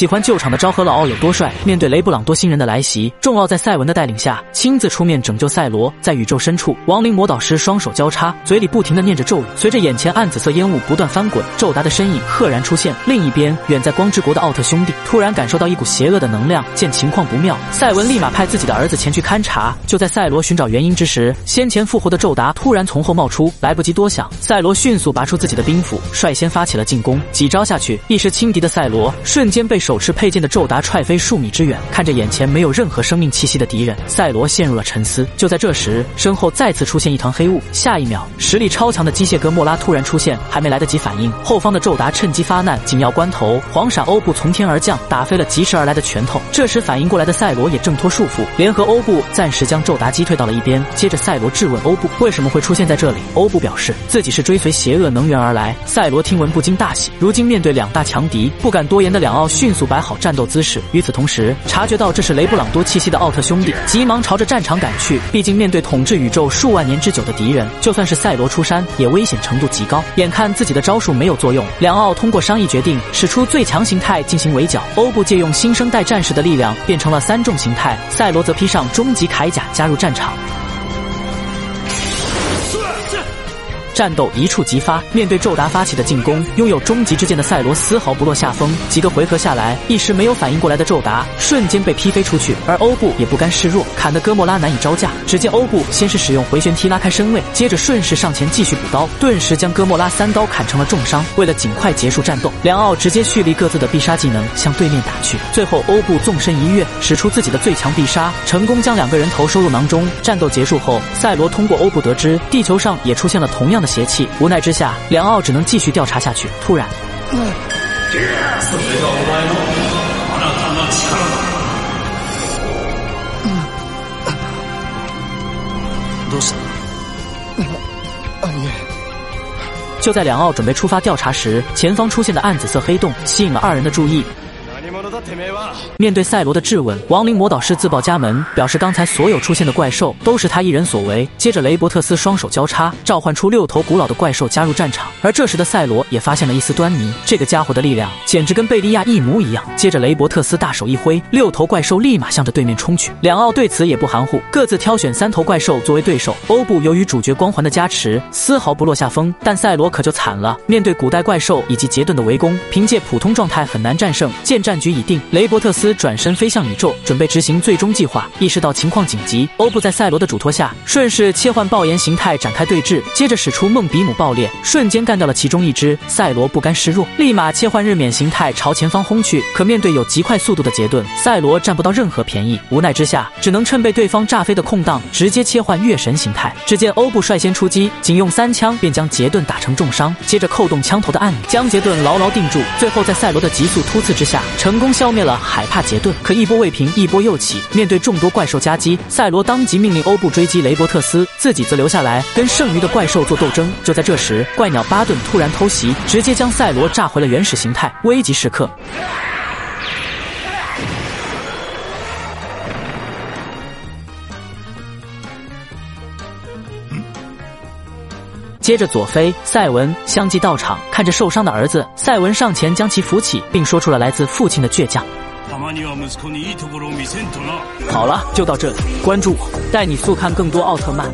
喜欢救场的昭和老奥有多帅？面对雷布朗多星人的来袭，众奥在赛文的带领下亲自出面拯救赛罗。在宇宙深处，亡灵魔导师双手交叉，嘴里不停的念着咒语。随着眼前暗紫色烟雾不断翻滚，宙达的身影赫然出现。另一边，远在光之国的奥特兄弟突然感受到一股邪恶的能量，见情况不妙，赛文立马派自己的儿子前去勘察。就在赛罗寻找原因之时，先前复活的宙达突然从后冒出，来不及多想，赛罗迅速拔出自己的兵斧，率先发起了进攻。几招下去，一时轻敌的赛罗瞬间被手手持佩剑的宙达踹飞数米之远。看着眼前没有任何生命气息的敌人，赛罗陷入了沉思。就在这时，身后再次出现一团黑雾，下一秒，实力超强的机械哥莫拉突然出现，还没来得及反应，后方的宙达趁机发难。紧要关头，黄闪欧布从天而降，打飞了疾驰而来的拳头。这时反应过来的赛罗也挣脱束缚，联合欧布暂时将宙达击退到了一边。接着赛罗质问欧布为什么会出现在这里，欧布表示自己是追随邪恶能源而来。赛罗听闻不禁大喜，如今面对两大强敌，不敢多言的两奥迅速摆好战斗姿势。与此同时，察觉到这是雷布朗多气息的奥特兄弟急忙朝着战场赶去。毕竟面对统治宇宙数万年之久的敌人，就算是赛罗出山，也危险程度极高。眼看自己的招数没有作用，两奥通过商议决定使出最强形态进行围剿。欧布借用新生代战士的力量变成了三重形态，赛罗则披上终极铠甲加入战场。战斗一触即发，面对宙达发起的进攻，拥有终极之剑的赛罗丝毫不落下风。几个回合下来，一时没有反应过来的宙达瞬间被劈飞出去，而欧布也不甘示弱，砍得哥莫拉难以招架。只见欧布先是使用回旋踢拉开身位，接着顺势上前继续补刀，顿时将哥莫拉三刀砍成了重伤。为了尽快结束战斗，两奥直接蓄力各自的必杀技能向对面打去。最后，欧布纵身一跃，使出自己的最强必杀，成功将两个人头收入囊中。战斗结束后，赛罗通过欧布得知地球上也出现了同样的。邪气，无奈之下，梁奥只能继续调查下去。突然，就在两奥准备出发调查时，前方出现的暗紫色黑洞吸引了二人的注意。面对赛罗的质问，亡灵魔导师自报家门，表示刚才所有出现的怪兽都是他一人所为。接着，雷伯特斯双手交叉，召唤出六头古老的怪兽加入战场。而这时的赛罗也发现了一丝端倪，这个家伙的力量简直跟贝利亚一模一样。接着，雷伯特斯大手一挥，六头怪兽立马向着对面冲去。两奥对此也不含糊，各自挑选三头怪兽作为对手。欧布由于主角光环的加持，丝毫不落下风，但赛罗可就惨了。面对古代怪兽以及杰顿的围攻，凭借普通状态很难战胜。见战局已定，雷伯特斯转身飞向宇宙，准备执行最终计划。意识到情况紧急，欧布在赛罗的嘱托下，顺势切换爆炎形态展开对峙，接着使出梦比姆爆裂，瞬间干掉了其中一只。赛罗不甘示弱，立马切换日冕形态朝前方轰去。可面对有极快速度的杰顿，赛罗占不到任何便宜。无奈之下，只能趁被对方炸飞的空档，直接切换月神形态。只见欧布率先出击，仅用三枪便将杰顿打成重伤，接着扣动枪头的按钮，将杰顿牢牢定住。最后在赛罗的急速突刺之下，成功消灭了海帕杰顿。可一波未平，一波又起。面对众多怪兽夹击，赛罗当即命令欧布追击雷伯特斯，自己则留下来跟剩余的怪兽做斗争。就在这时，怪鸟巴顿突然偷袭，直接将赛罗炸回了原始形态。危急时刻，接着佐菲、赛文相继到场，看着受伤的儿子，赛文上前将其扶起，并说出了来自父亲的倔强。好了，就到这里，关注我，带你速看更多奥特曼。